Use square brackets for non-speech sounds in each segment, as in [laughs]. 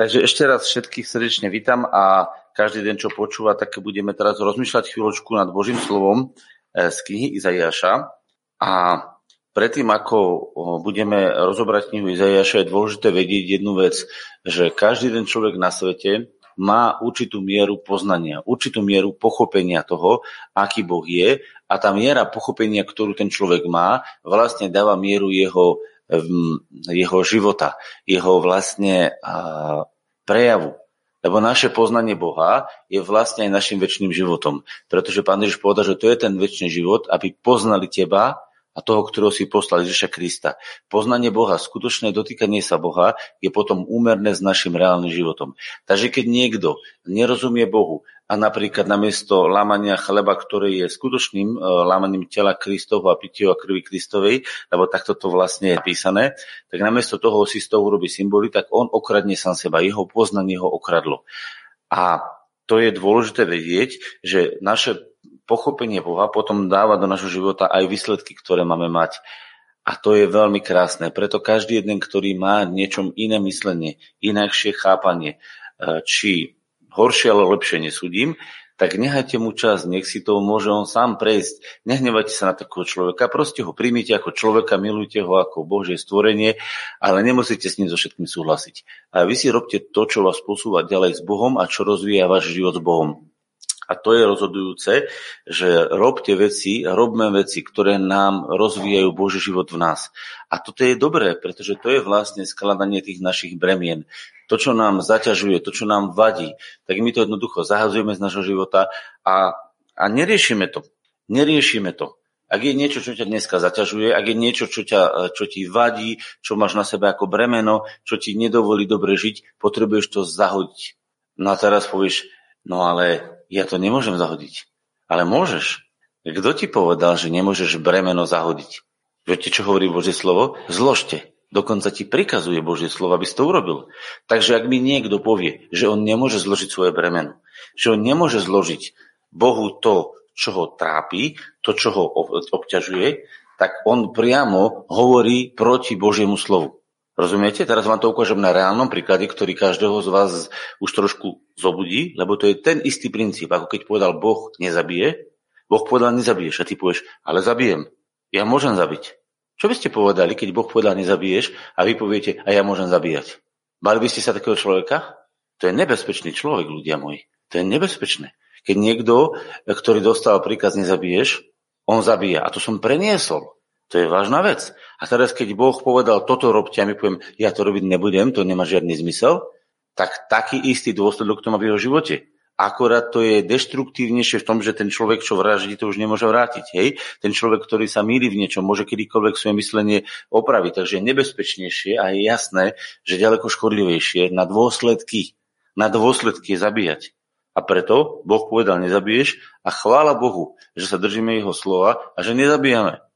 Takže ešte raz všetkých srdečne vítam a každý deň, čo počúva, tak budeme teraz rozmýšľať chvíľočku nad Božím slovom eh, z knihy Izaiáša. A predtým, ako budeme rozobrať knihu Izaiáša, je dôležité vedieť jednu vec, že každý ten človek na svete má určitú mieru poznania, určitú mieru pochopenia toho, aký Boh je a tá miera pochopenia, ktorú ten človek má, vlastne dáva mieru jeho jeho života, jeho vlastne prejavu. Lebo naše poznanie Boha je vlastne aj našim väčšným životom. Pretože Pán Ježiš povedal, že to je ten väčší život, aby poznali teba, a toho, ktorého si poslal Ježiša Krista. Poznanie Boha, skutočné dotýkanie sa Boha je potom úmerné s našim reálnym životom. Takže keď niekto nerozumie Bohu a napríklad namiesto lámania chleba, ktoré je skutočným e, lámaním tela Kristovho a pitieho a krvi Kristovej, lebo takto to vlastne je písané, tak namiesto toho si z toho urobí symboly, tak on okradne sám seba, jeho poznanie ho okradlo. A to je dôležité vedieť, že naše pochopenie Boha potom dáva do našho života aj výsledky, ktoré máme mať. A to je veľmi krásne. Preto každý jeden, ktorý má niečom iné myslenie, inakšie chápanie, e, či horšie alebo lepšie nesúdim, tak nehajte mu čas, nech si to môže on sám prejsť. Nehnevajte sa na takého človeka, proste ho príjmite ako človeka, milujte ho ako Božie stvorenie, ale nemusíte s ním so všetkým súhlasiť. A vy si robte to, čo vás posúva ďalej s Bohom a čo rozvíja váš život s Bohom. A to je rozhodujúce, že robte veci, robme veci, ktoré nám rozvíjajú Boží život v nás. A toto je dobré, pretože to je vlastne skladanie tých našich bremien. To, čo nám zaťažuje, to, čo nám vadí, tak my to jednoducho zahazujeme z našho života a, a neriešime to. Neriešime to. Ak je niečo, čo ťa dneska zaťažuje, ak je niečo, čo, ťa, čo ti vadí, čo máš na sebe ako bremeno, čo ti nedovolí dobre žiť, potrebuješ to zahodiť. No a teraz povieš, no ale ja to nemôžem zahodiť. Ale môžeš. Kto ti povedal, že nemôžeš bremeno zahodiť? Viete, čo hovorí Božie slovo? Zložte. Dokonca ti prikazuje Božie slovo, aby si to urobil. Takže ak mi niekto povie, že on nemôže zložiť svoje bremeno, že on nemôže zložiť Bohu to, čo ho trápi, to, čo ho obťažuje, tak on priamo hovorí proti Božiemu slovu. Rozumiete? Teraz vám to ukážem na reálnom príklade, ktorý každého z vás už trošku zobudí, lebo to je ten istý princíp, ako keď povedal Boh nezabije, Boh povedal nezabiješ a ty povieš, ale zabijem. Ja môžem zabiť. Čo by ste povedali, keď Boh povedal nezabiješ a vy poviete, a ja môžem zabíjať? Bali by ste sa takého človeka? To je nebezpečný človek, ľudia moji. To je nebezpečné. Keď niekto, ktorý dostal príkaz nezabiješ, on zabíja. A to som preniesol. To je vážna vec. A teraz, keď Boh povedal, toto robte a my poviem, ja to robiť nebudem, to nemá žiadny zmysel, tak taký istý dôsledok to má v jeho živote. Akorát to je deštruktívnejšie v tom, že ten človek, čo vraždí, to už nemôže vrátiť. Hej? Ten človek, ktorý sa míli v niečom, môže kedykoľvek svoje myslenie opraviť. Takže je nebezpečnejšie a je jasné, že ďaleko škodlivejšie na dôsledky, na dôsledky je zabíjať. A preto Boh povedal, nezabiješ a chvála Bohu, že sa držíme jeho slova a že nezabíjame.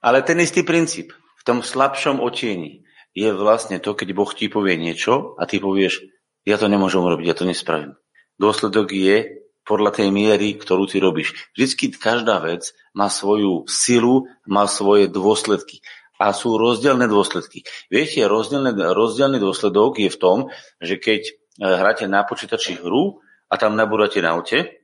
Ale ten istý princíp v tom slabšom otieni je vlastne to, keď Boh ti povie niečo a ty povieš, ja to nemôžem robiť, ja to nespravím. Dôsledok je podľa tej miery, ktorú ty robíš. Vždycky každá vec má svoju silu, má svoje dôsledky. A sú rozdielne dôsledky. Viete, rozdielne, rozdielny dôsledok je v tom, že keď eh, hráte na počítači hru a tam nabúrate na aute,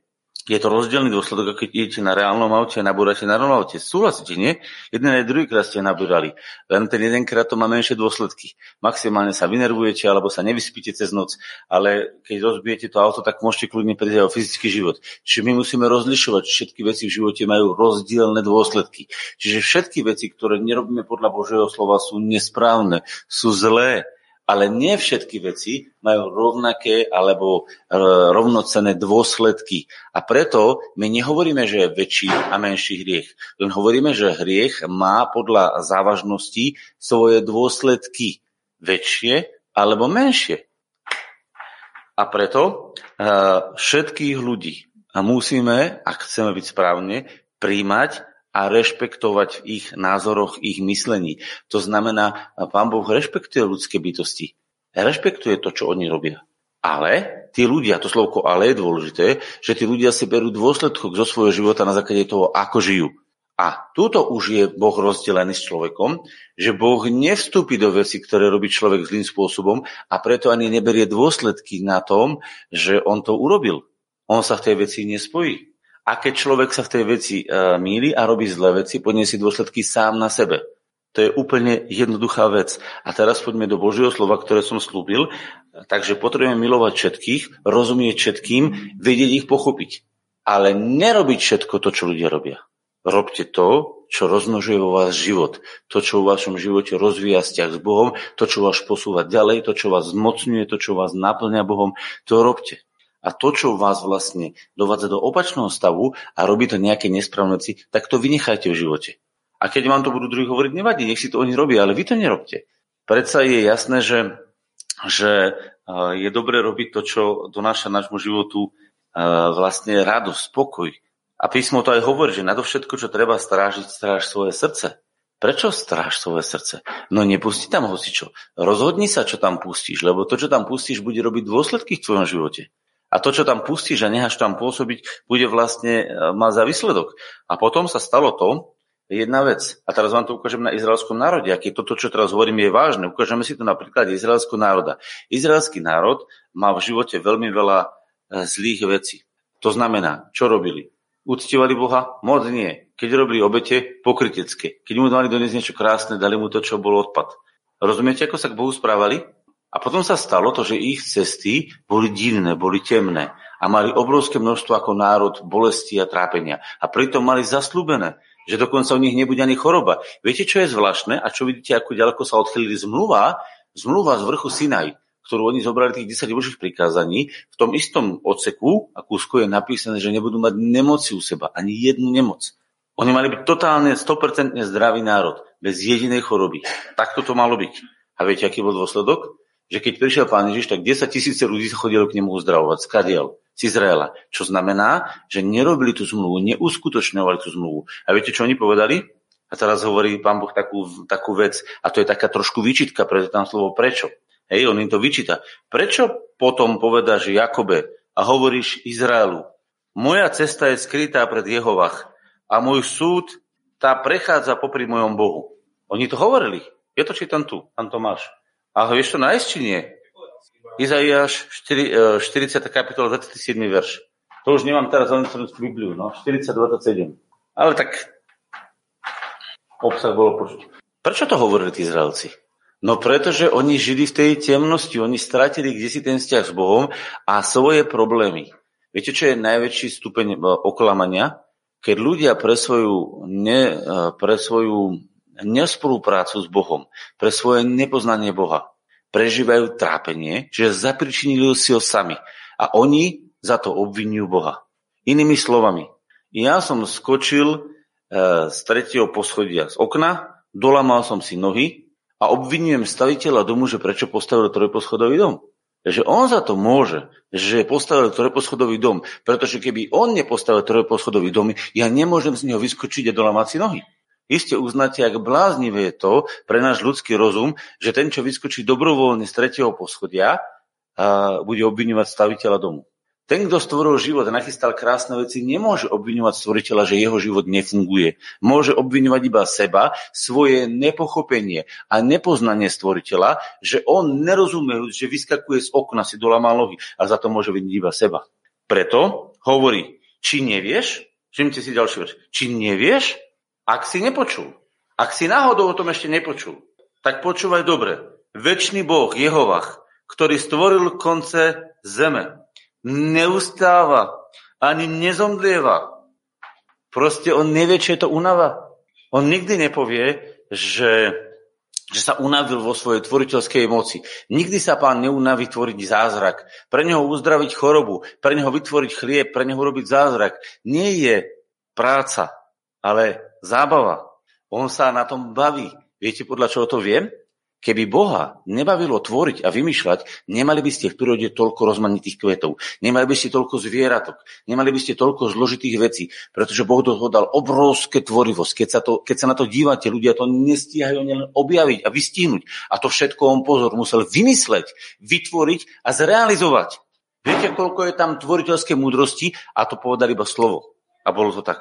je to rozdielný dôsledok, keď idete na reálnom aute a nabúrate na reálnom aute. Súhlasíte, nie? Jeden aj druhý krát ste nabúrali. Len ten jeden krát to má menšie dôsledky. Maximálne sa vynervujete alebo sa nevyspíte cez noc, ale keď rozbijete to auto, tak môžete kľudne prísť o fyzický život. Čiže my musíme rozlišovať, že všetky veci v živote majú rozdielne dôsledky. Čiže všetky veci, ktoré nerobíme podľa Božieho slova, sú nesprávne, sú zlé ale nie všetky veci majú rovnaké alebo e, rovnocené dôsledky. A preto my nehovoríme, že je väčší a menší hriech. Len hovoríme, že hriech má podľa závažnosti svoje dôsledky väčšie alebo menšie. A preto e, všetkých ľudí musíme, ak chceme byť správne, príjmať a rešpektovať v ich názoroch, ich myslení. To znamená, pán Boh rešpektuje ľudské bytosti. Rešpektuje to, čo oni robia. Ale tí ľudia, to slovko ale je dôležité, že tí ľudia si berú dôsledok zo svojho života na základe toho, ako žijú. A túto už je Boh rozdelený s človekom, že Boh nevstúpi do veci, ktoré robí človek zlým spôsobom a preto ani neberie dôsledky na tom, že on to urobil. On sa v tej veci nespojí. A keď človek sa v tej veci uh, míli a robí zlé veci, podniesie dôsledky sám na sebe. To je úplne jednoduchá vec. A teraz poďme do Božieho slova, ktoré som slúbil. Takže potrebujeme milovať všetkých, rozumieť všetkým, vedieť ich pochopiť. Ale nerobiť všetko to, čo ľudia robia. Robte to, čo rozmnožuje vo vás život. To, čo vo vašom živote rozvíja vzťah s Bohom, to, čo vás posúva ďalej, to, čo vás zmocňuje, to, čo vás naplňa Bohom, to robte. A to, čo vás vlastne dovádza do opačného stavu a robí to nejaké nesprávne veci, tak to vynechajte v živote. A keď vám to budú druhý hovoriť, nevadí, nech si to oni robia, ale vy to nerobte. Predsa je jasné, že, že je dobre robiť to, čo donáša nášmu životu vlastne radosť, spokoj. A písmo to aj hovorí, že na to všetko, čo treba strážiť, stráž svoje srdce. Prečo stráž svoje srdce? No nepusti tam hocičo. Rozhodni sa, čo tam pustíš, lebo to, čo tam pustíš, bude robiť dôsledky v tvojom živote. A to, čo tam pustíš a necháš tam pôsobiť, bude vlastne mať za výsledok. A potom sa stalo to, jedna vec. A teraz vám to ukážem na izraelskom národe. Aký toto, čo teraz hovorím, je vážne. Ukážeme si to na príklade izraelského národa. Izraelský národ má v živote veľmi veľa e, zlých vecí. To znamená, čo robili? Uctievali Boha? Moc nie. Keď robili obete, pokrytecké. Keď mu dali doniesť niečo krásne, dali mu to, čo bol odpad. Rozumiete, ako sa k Bohu správali? A potom sa stalo to, že ich cesty boli divné, boli temné a mali obrovské množstvo ako národ bolesti a trápenia. A pritom mali zaslúbené, že dokonca u nich nebude ani choroba. Viete, čo je zvláštne a čo vidíte, ako ďaleko sa odchylili zmluva, zmluva z vrchu Sinaj, ktorú oni zobrali tých 10 božích prikázaní, v tom istom odseku a kúsku je napísané, že nebudú mať nemoci u seba, ani jednu nemoc. Oni mali byť totálne, 100% zdravý národ, bez jedinej choroby. Takto to malo byť. A viete, aký bol dôsledok? Že keď prišiel pán Ježiš, tak 10 tisíce ľudí chodilo k nemu uzdravovať. Skadiel z Izraela. Čo znamená, že nerobili tú zmluvu, neuskutočňovali tú zmluvu. A viete, čo oni povedali? A teraz hovorí pán Boh takú, takú vec, a to je taká trošku výčitka, preto tam slovo prečo. Hej, on im to vyčíta. Prečo potom povedáš Jakobe a hovoríš Izraelu, moja cesta je skrytá pred Jehovach a môj súd tá prechádza popri mojom Bohu. Oni to hovorili. Je to čítam tu, pán Tomáš. A vieš to nájsť, či nie? Izaiáš 40. E, kapitola 27. verš. To už nemám teraz len Bibliu, no, 40, 27. Ale tak obsah bolo počuť. Prečo to hovorili tí Izraelci? No pretože oni žili v tej temnosti, oni stratili kde si ten vzťah s Bohom a svoje problémy. Viete, čo je najväčší stupeň e, oklamania? Keď ľudia pre svoju, ne, e, pre svoju nespoluprácu s Bohom, pre svoje nepoznanie Boha, prežívajú trápenie, že zapričinili si ho sami. A oni za to obvinujú Boha. Inými slovami, ja som skočil e, z tretieho poschodia z okna, dolamal som si nohy a obvinujem staviteľa domu, že prečo postavil trojposchodový dom. Že on za to môže, že postavil trojposchodový dom, pretože keby on nepostavil trojposchodový dom, ja nemôžem z neho vyskočiť a dolamať si nohy. Iste uznáte, ak bláznivé je to pre náš ľudský rozum, že ten, čo vyskočí dobrovoľne z tretieho poschodia, bude obviňovať staviteľa domu. Ten, kto stvoril život a nachystal krásne veci, nemôže obviňovať stvoriteľa, že jeho život nefunguje. Môže obviňovať iba seba, svoje nepochopenie a nepoznanie stvoriteľa, že on nerozumie, že vyskakuje z okna, si dolámal nohy a za to môže vidieť iba seba. Preto hovorí, či nevieš, všimte si ďalší verš, či nevieš, ak si nepočul, ak si náhodou o tom ešte nepočul, tak počúvaj dobre. Večný Boh, Jehovach, ktorý stvoril konce zeme, neustáva, ani nezomdlieva. Proste on nevie, čo je to únava. On nikdy nepovie, že, že sa unavil vo svojej tvoriteľskej moci. Nikdy sa pán neunaví tvoriť zázrak. Pre neho uzdraviť chorobu, pre neho vytvoriť chlieb, pre neho robiť zázrak. Nie je práca, ale zábava. On sa na tom baví. Viete, podľa čoho to viem? Keby Boha nebavilo tvoriť a vymýšľať, nemali by ste v prírode toľko rozmanitých kvetov, nemali by ste toľko zvieratok, nemali by ste toľko zložitých vecí, pretože Boh do toho dal obrovské tvorivosť. Keď sa, to, keď sa na to dívate, ľudia to nestíhajú len objaviť a vystihnúť. A to všetko on pozor musel vymysleť, vytvoriť a zrealizovať. Viete, koľko je tam tvoriteľské múdrosti? A to povedal iba slovo. A bolo to tak.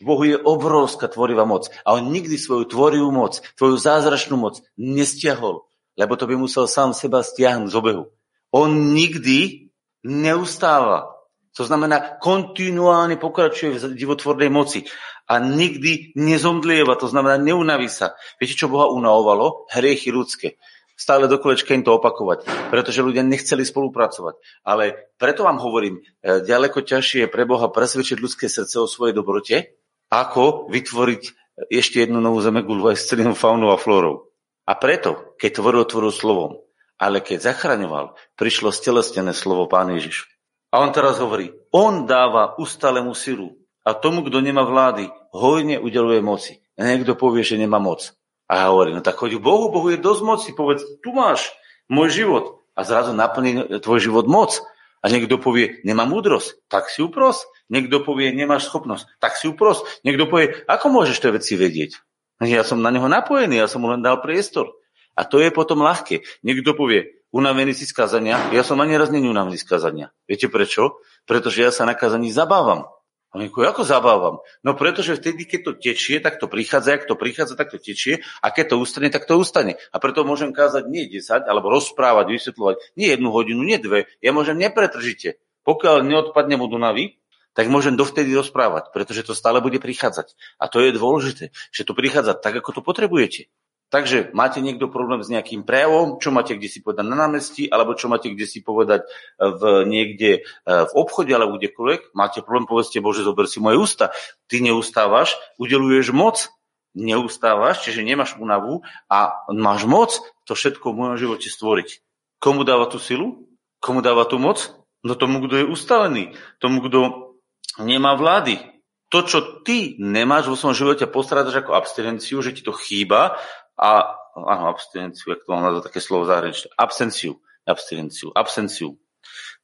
V Bohu je obrovská tvorivá moc. A on nikdy svoju tvorivú moc, tvoju zázračnú moc nestiahol, lebo to by musel sám seba stiahnuť z obehu. On nikdy neustáva. To znamená, kontinuálne pokračuje v divotvornej moci a nikdy nezomdlieva, to znamená, neunaví sa. Viete, čo Boha unavovalo? Hriechy ľudské. Stále do kolečka im to opakovať, pretože ľudia nechceli spolupracovať. Ale preto vám hovorím, e, ďaleko ťažšie je pre Boha presvedčiť ľudské srdce o svojej dobrote, ako vytvoriť ešte jednu novú zemegulu aj s celým faunou a flórou. A preto, keď tvoril, tvoril slovom, ale keď zachraňoval, prišlo stelesnené slovo Pán Ježiš. A on teraz hovorí, on dáva ustálenú silu a tomu, kto nemá vlády, hojne udeluje moci. A niekto povie, že nemá moc. A ja hovorím, no tak choď Bohu, Bohu je dosť moci, povedz, tu máš môj život. A zrazu naplní tvoj život moc. A niekto povie, nemá múdrosť, tak si upros. Niekto povie, nemáš schopnosť, tak si upros. Niekto povie, ako môžeš tie veci vedieť? Ja som na neho napojený, ja som mu len dal priestor. A to je potom ľahké. Niekto povie, unavený si z kazania, ja som ani raz není unavený z kazania. Viete prečo? Pretože ja sa na kazaní zabávam. A my ako zabávam? No pretože vtedy, keď to tečie, tak to prichádza, ak to prichádza, tak to tečie a keď to ustane, tak to ustane. A preto môžem kázať nie 10, alebo rozprávať, vysvetľovať nie jednu hodinu, nie dve. Ja môžem nepretržite. Pokiaľ neodpadne mu Dunavy, tak môžem dovtedy rozprávať, pretože to stále bude prichádzať. A to je dôležité, že to prichádza tak, ako to potrebujete. Takže máte niekto problém s nejakým prejavom, čo máte kde si povedať na námestí, alebo čo máte kde si povedať e, v, niekde e, v obchode, alebo kdekoľvek. Máte problém, povedzte, Bože, zober si moje ústa. Ty neustávaš, udeluješ moc, neustávaš, čiže nemáš únavu a máš moc to všetko v mojom živote stvoriť. Komu dáva tú silu? Komu dáva tú moc? No tomu, kto je ustavený. Tomu, kto nemá vlády. To, čo ty nemáš vo svojom živote, postrádaš ako abstinenciu, že ti to chýba, a, áno, abstinenciu, jak to mám nazvať také slovo zahraničné, absenciu, abstinenciu, absenciu.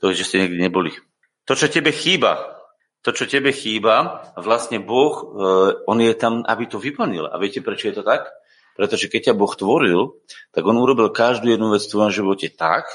To, že ste niekde neboli. To, čo tebe chýba, to, čo tebe chýba, vlastne Boh, e, on je tam, aby to vyplnil. A viete, prečo je to tak? Pretože keď ťa Boh tvoril, tak on urobil každú jednu vec v tvojom živote tak,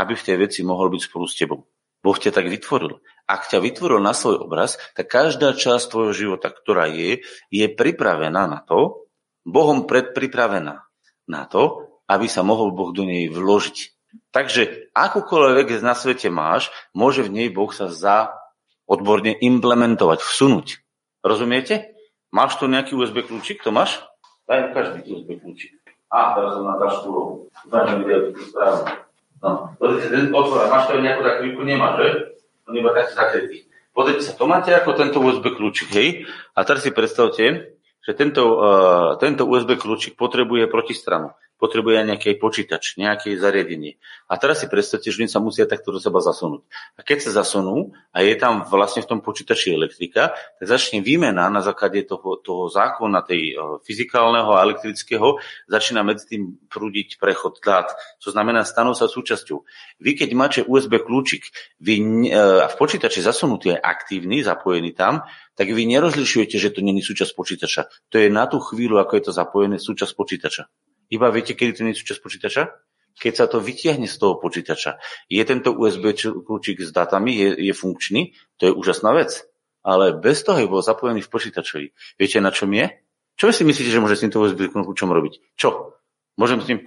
aby v tej veci mohol byť spolu s tebou. Boh ťa tak vytvoril. Ak ťa vytvoril na svoj obraz, tak každá časť tvojho života, ktorá je, je pripravená na to, Bohom predpripravená na to, aby sa mohol Boh do nej vložiť. Takže akúkoľvek na svete máš, môže v nej Boh sa za odborne implementovať, vsunúť. Rozumiete? Máš tu nejaký USB kľúčik? To máš? Daj každý USB kľúčik. A, teraz som na tašku. Daj mi tu správne. No, otvora, máš to nejakú chvíľku? Nemáš, že? On iba taký zakrytý. Pozrite sa, to máte ako tento USB kľúčik, hej? A teraz si predstavte, že tento, uh, tento USB kľúčik potrebuje protistranu potrebuje nejaký počítač, nejaké zariadenie. A teraz si predstavte, že oni sa musia takto do seba zasunúť. A keď sa zasunú a je tam vlastne v tom počítači elektrika, tak začne výmena na základe toho, toho zákona, tej uh, fyzikálneho a elektrického, začína medzi tým prúdiť prechod dát. To znamená, stanú sa súčasťou. Vy, keď máte USB kľúčik vy, uh, a v počítači zasunutý je aktívny, zapojený tam, tak vy nerozlišujete, že to není súčasť počítača. To je na tú chvíľu, ako je to zapojené, súčasť počítača. Iba viete, kedy to nie je súčasť počítača? Keď sa to vytiahne z toho počítača. Je tento USB kľúčik s datami, je, je funkčný, to je úžasná vec. Ale bez toho je bol zapojený v počítačovi. Viete, na čom je? Čo si myslíte, že môže s týmto USB kľúčom robiť? Čo? Môžem s tým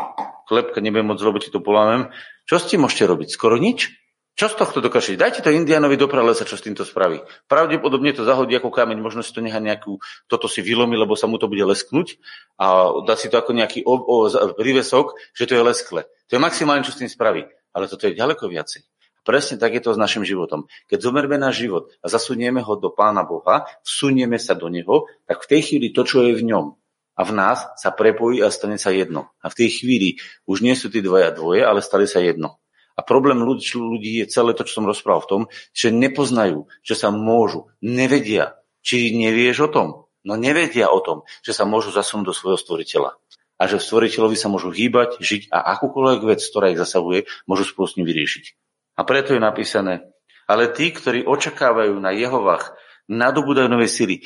klepka, nebudem moc robiť, to polámem. Čo s tým môžete robiť? Skoro nič? Čo z tohto dokážete? Dajte to Indianovi do pralesa, čo s týmto spraví. Pravdepodobne to zahodí ako kameň, možno si to nechá nejakú, toto si vylomí, lebo sa mu to bude lesknúť a dá si to ako nejaký o, o, prívesok, že to je leskle. To je maximálne, čo s tým spraví. Ale toto je ďaleko viacej. Presne tak je to s našim životom. Keď zomerme náš život a zasunieme ho do Pána Boha, vsunieme sa do Neho, tak v tej chvíli to, čo je v ňom, a v nás sa prepojí a stane sa jedno. A v tej chvíli už nie sú tí dvaja dvoje, ale stali sa jedno. A problém ľudí, je celé to, čo som rozprával v tom, že nepoznajú, že sa môžu, nevedia, či nevieš o tom. No nevedia o tom, že sa môžu zasunúť do svojho stvoriteľa. A že stvoriteľovi sa môžu hýbať, žiť a akúkoľvek vec, ktorá ich zasahuje, môžu spolu s ním vyriešiť. A preto je napísané, ale tí, ktorí očakávajú na Jehovách, nadobúdajú nové sily.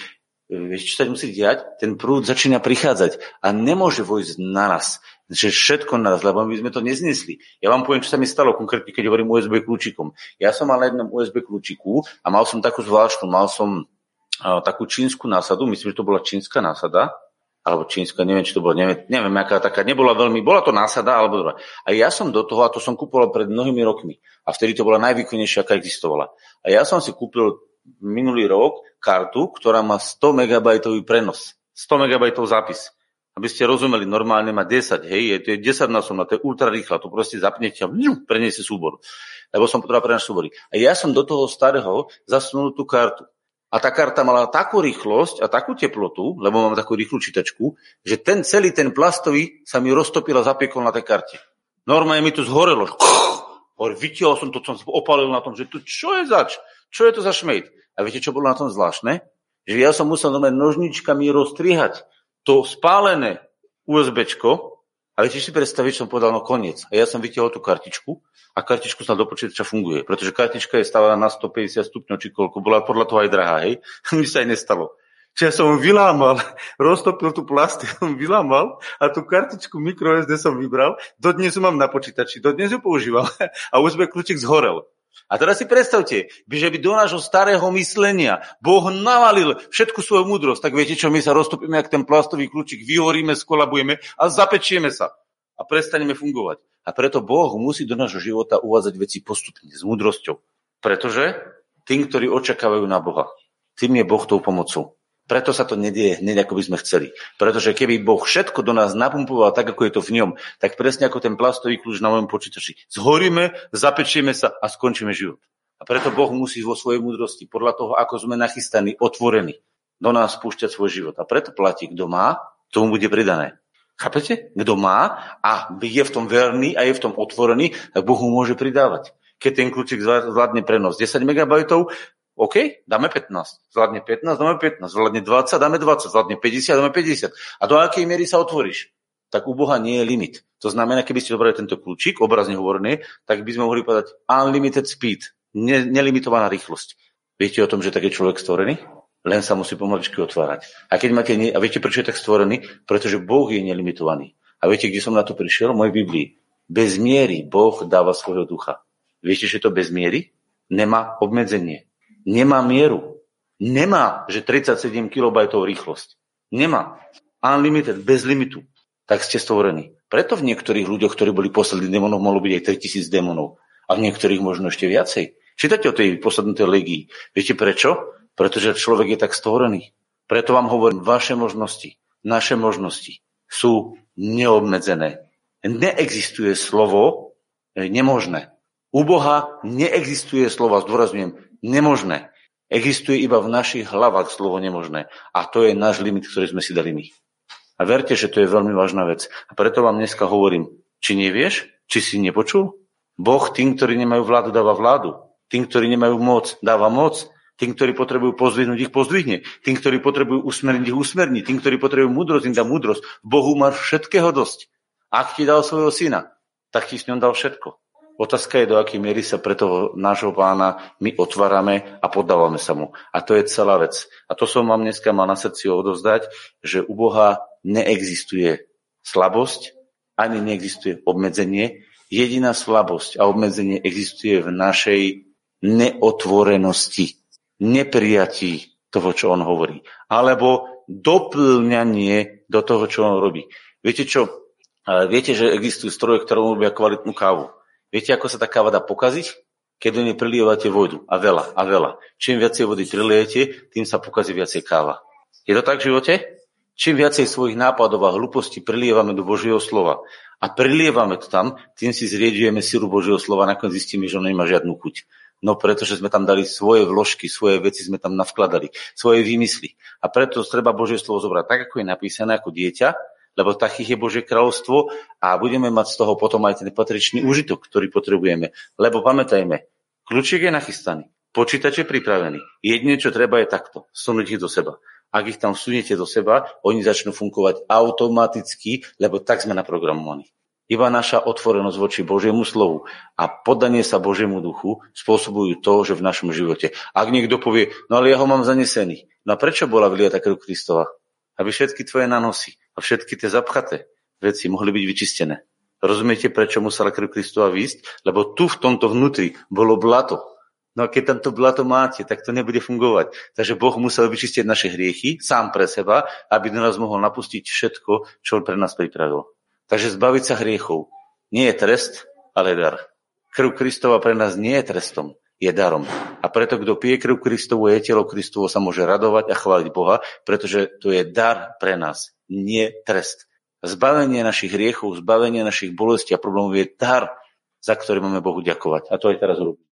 Vieš, čo sa musí diať? Ten prúd začína prichádzať a nemôže vojsť na nás že všetko nás, lebo my sme to neznesli. Ja vám poviem, čo sa mi stalo konkrétne, keď hovorím USB kľúčikom. Ja som mal na jednom USB kľúčiku a mal som takú zvláštnu, mal som takú čínsku násadu, myslím, že to bola čínska násada, alebo čínska, neviem, či to bola, neviem, neviem aká taká, nebola veľmi, bola to násada, alebo dobrá. A ja som do toho, a to som kúpoval pred mnohými rokmi, a vtedy to bola najvýkonnejšia, aká existovala. A ja som si kúpil minulý rok kartu, ktorá má 100 MB prenos, 100 MB zápis. Aby ste rozumeli, normálne má 10, hej, je, to je 10 násobná, to je ultra rýchla, to proste zapnete a preniesie súbor. Lebo som potreboval pre súbory. A ja som do toho starého zasunul tú kartu. A tá karta mala takú rýchlosť a takú teplotu, lebo mám takú rýchlu čítačku, že ten celý ten plastový sa mi roztopil a zapiekol na tej karte. Normálne mi to zhorelo. Hovorí, vytiahol som to, som opalil na tom, že tu čo je zač? Čo je to za šmejt? A viete, čo bolo na tom zvláštne? Že ja som musel normálne nožničkami rozstrihať to spálené USBčko a viete si predstaviť, som povedal, no koniec. A ja som vytiahol tú kartičku a kartičku sa do počítača funguje, pretože kartička je stávaná na 150 stupňov, či koľko, bola podľa toho aj drahá, hej. [laughs] Mi sa aj nestalo. Čiže ja som vylámal, [laughs] roztopil tú plasty, [laughs] som vylámal a tú kartičku microSD som vybral, dodnes ju mám na počítači, dodnes ju používam a USB kľúčik zhorel. A teraz si predstavte, že by do nášho starého myslenia Boh navalil všetku svoju múdrosť, tak viete čo, my sa roztopíme, jak ten plastový kľúčik, vyhoríme, skolabujeme a zapečieme sa a prestaneme fungovať. A preto Boh musí do nášho života uvádzať veci postupne, s múdrosťou. Pretože tým, ktorí očakávajú na Boha, tým je Boh tou pomocou. Preto sa to nedieje hneď, ako by sme chceli. Pretože keby Boh všetko do nás napumpoval tak, ako je to v ňom, tak presne ako ten plastový kľúč na mojom počítači. Zhoríme, zapečieme sa a skončíme život. A preto Boh musí vo svojej múdrosti, podľa toho, ako sme nachystaní, otvorení, do nás spúšťať svoj život. A preto platí, kto má, tomu bude pridané. Chápete? Kto má a je v tom verný a je v tom otvorený, tak Boh mu môže pridávať. Keď ten kľúčik zvládne prenos 10 MB, OK, dáme 15. Zvládne 15, dáme 15. Zvládne 20, dáme 20. Zvládne 50, dáme 50. A do akej miery sa otvoríš? Tak u Boha nie je limit. To znamená, keby ste dobrali tento kľúčik, obrazne hovorený, tak by sme mohli povedať unlimited speed, ne, nelimitovaná rýchlosť. Viete o tom, že tak je človek stvorený? Len sa musí pomaličky otvárať. A keď máte, a viete, prečo je tak stvorený? Pretože Boh je nelimitovaný. A viete, kde som na to prišiel? V mojej Biblii. Bez miery Boh dáva svojho ducha. Viete, že to bez miery? Nemá obmedzenie nemá mieru. Nemá, že 37 KB rýchlosť. Nemá. Unlimited, bez limitu. Tak ste stvorení. Preto v niektorých ľuďoch, ktorí boli poslední démonov, mohlo byť aj 3000 démonov. A v niektorých možno ešte viacej. Čítate o tej poslednej legii. Viete prečo? Pretože človek je tak stvorený. Preto vám hovorím, vaše možnosti, naše možnosti sú neobmedzené. Neexistuje slovo nemožné. U Boha neexistuje slova, zdôrazňujem, nemožné. Existuje iba v našich hlavách slovo nemožné. A to je náš limit, ktorý sme si dali my. A verte, že to je veľmi vážna vec. A preto vám dneska hovorím, či nevieš, či si nepočul? Boh tým, ktorí nemajú vládu, dáva vládu. Tým, ktorí nemajú moc, dáva moc. Tým, ktorí potrebujú pozdvihnúť, ich pozdvihne. Tým, ktorí potrebujú usmerniť, ich usmerní. Tým, ktorí potrebujú múdrosť, im dá múdrosť. Bohu má všetkého dosť. Ak ti dal svojho syna, tak ti s ňom dal všetko. Otázka je, do akej miery sa pre toho nášho pána my otvárame a poddávame sa mu. A to je celá vec. A to som vám dneska mal na srdci odovzdať, že u Boha neexistuje slabosť, ani neexistuje obmedzenie. Jediná slabosť a obmedzenie existuje v našej neotvorenosti, neprijatí toho, čo on hovorí. Alebo doplňanie do toho, čo on robí. Viete čo? Viete, že existujú stroje, ktoré robia kvalitnú kávu. Viete, ako sa tá káva dá pokaziť? Keď do nej prilievate vodu. A veľa, a veľa. Čím viacej vody priliejete, tým sa pokazí viacej káva. Je to tak v živote? Čím viacej svojich nápadov a hlúpostí prilievame do Božieho slova a prilievame to tam, tým si zriedujeme silu Božieho slova a nakoniec zistíme, že on nemá žiadnu chuť. No pretože sme tam dali svoje vložky, svoje veci sme tam navkladali, svoje výmysly. A preto treba Božie slovo zobrať tak, ako je napísané ako dieťa lebo takých je Božie kráľovstvo a budeme mať z toho potom aj ten patričný užitok, ktorý potrebujeme. Lebo pamätajme, kľúčik je nachystaný, počítač je pripravený. Jedine, čo treba je takto, sunúť ich do seba. Ak ich tam sunete do seba, oni začnú fungovať automaticky, lebo tak sme naprogramovaní. Iba naša otvorenosť voči Božiemu slovu a podanie sa Božiemu duchu spôsobujú to, že v našom živote. Ak niekto povie, no ale ja ho mám zanesený. No a prečo bola vyliata krv Kristova? Aby všetky tvoje nanosy, a všetky tie zapchaté veci mohli byť vyčistené. Rozumiete, prečo musela krv Kristova výjsť? Lebo tu v tomto vnútri bolo blato. No a keď tam to blato máte, tak to nebude fungovať. Takže Boh musel vyčistiť naše hriechy sám pre seba, aby do nás mohol napustiť všetko, čo on pre nás pripravil. Takže zbaviť sa hriechov nie je trest, ale dar. Krv Kristova pre nás nie je trestom, je darom. A preto, kto pije krv Kristovu, je telo Kristovo, sa môže radovať a chváliť Boha, pretože to je dar pre nás, nie trest. Zbavenie našich hriechov, zbavenie našich bolestí a problémov je dar, za ktorý máme Bohu ďakovať. A to aj teraz robíme.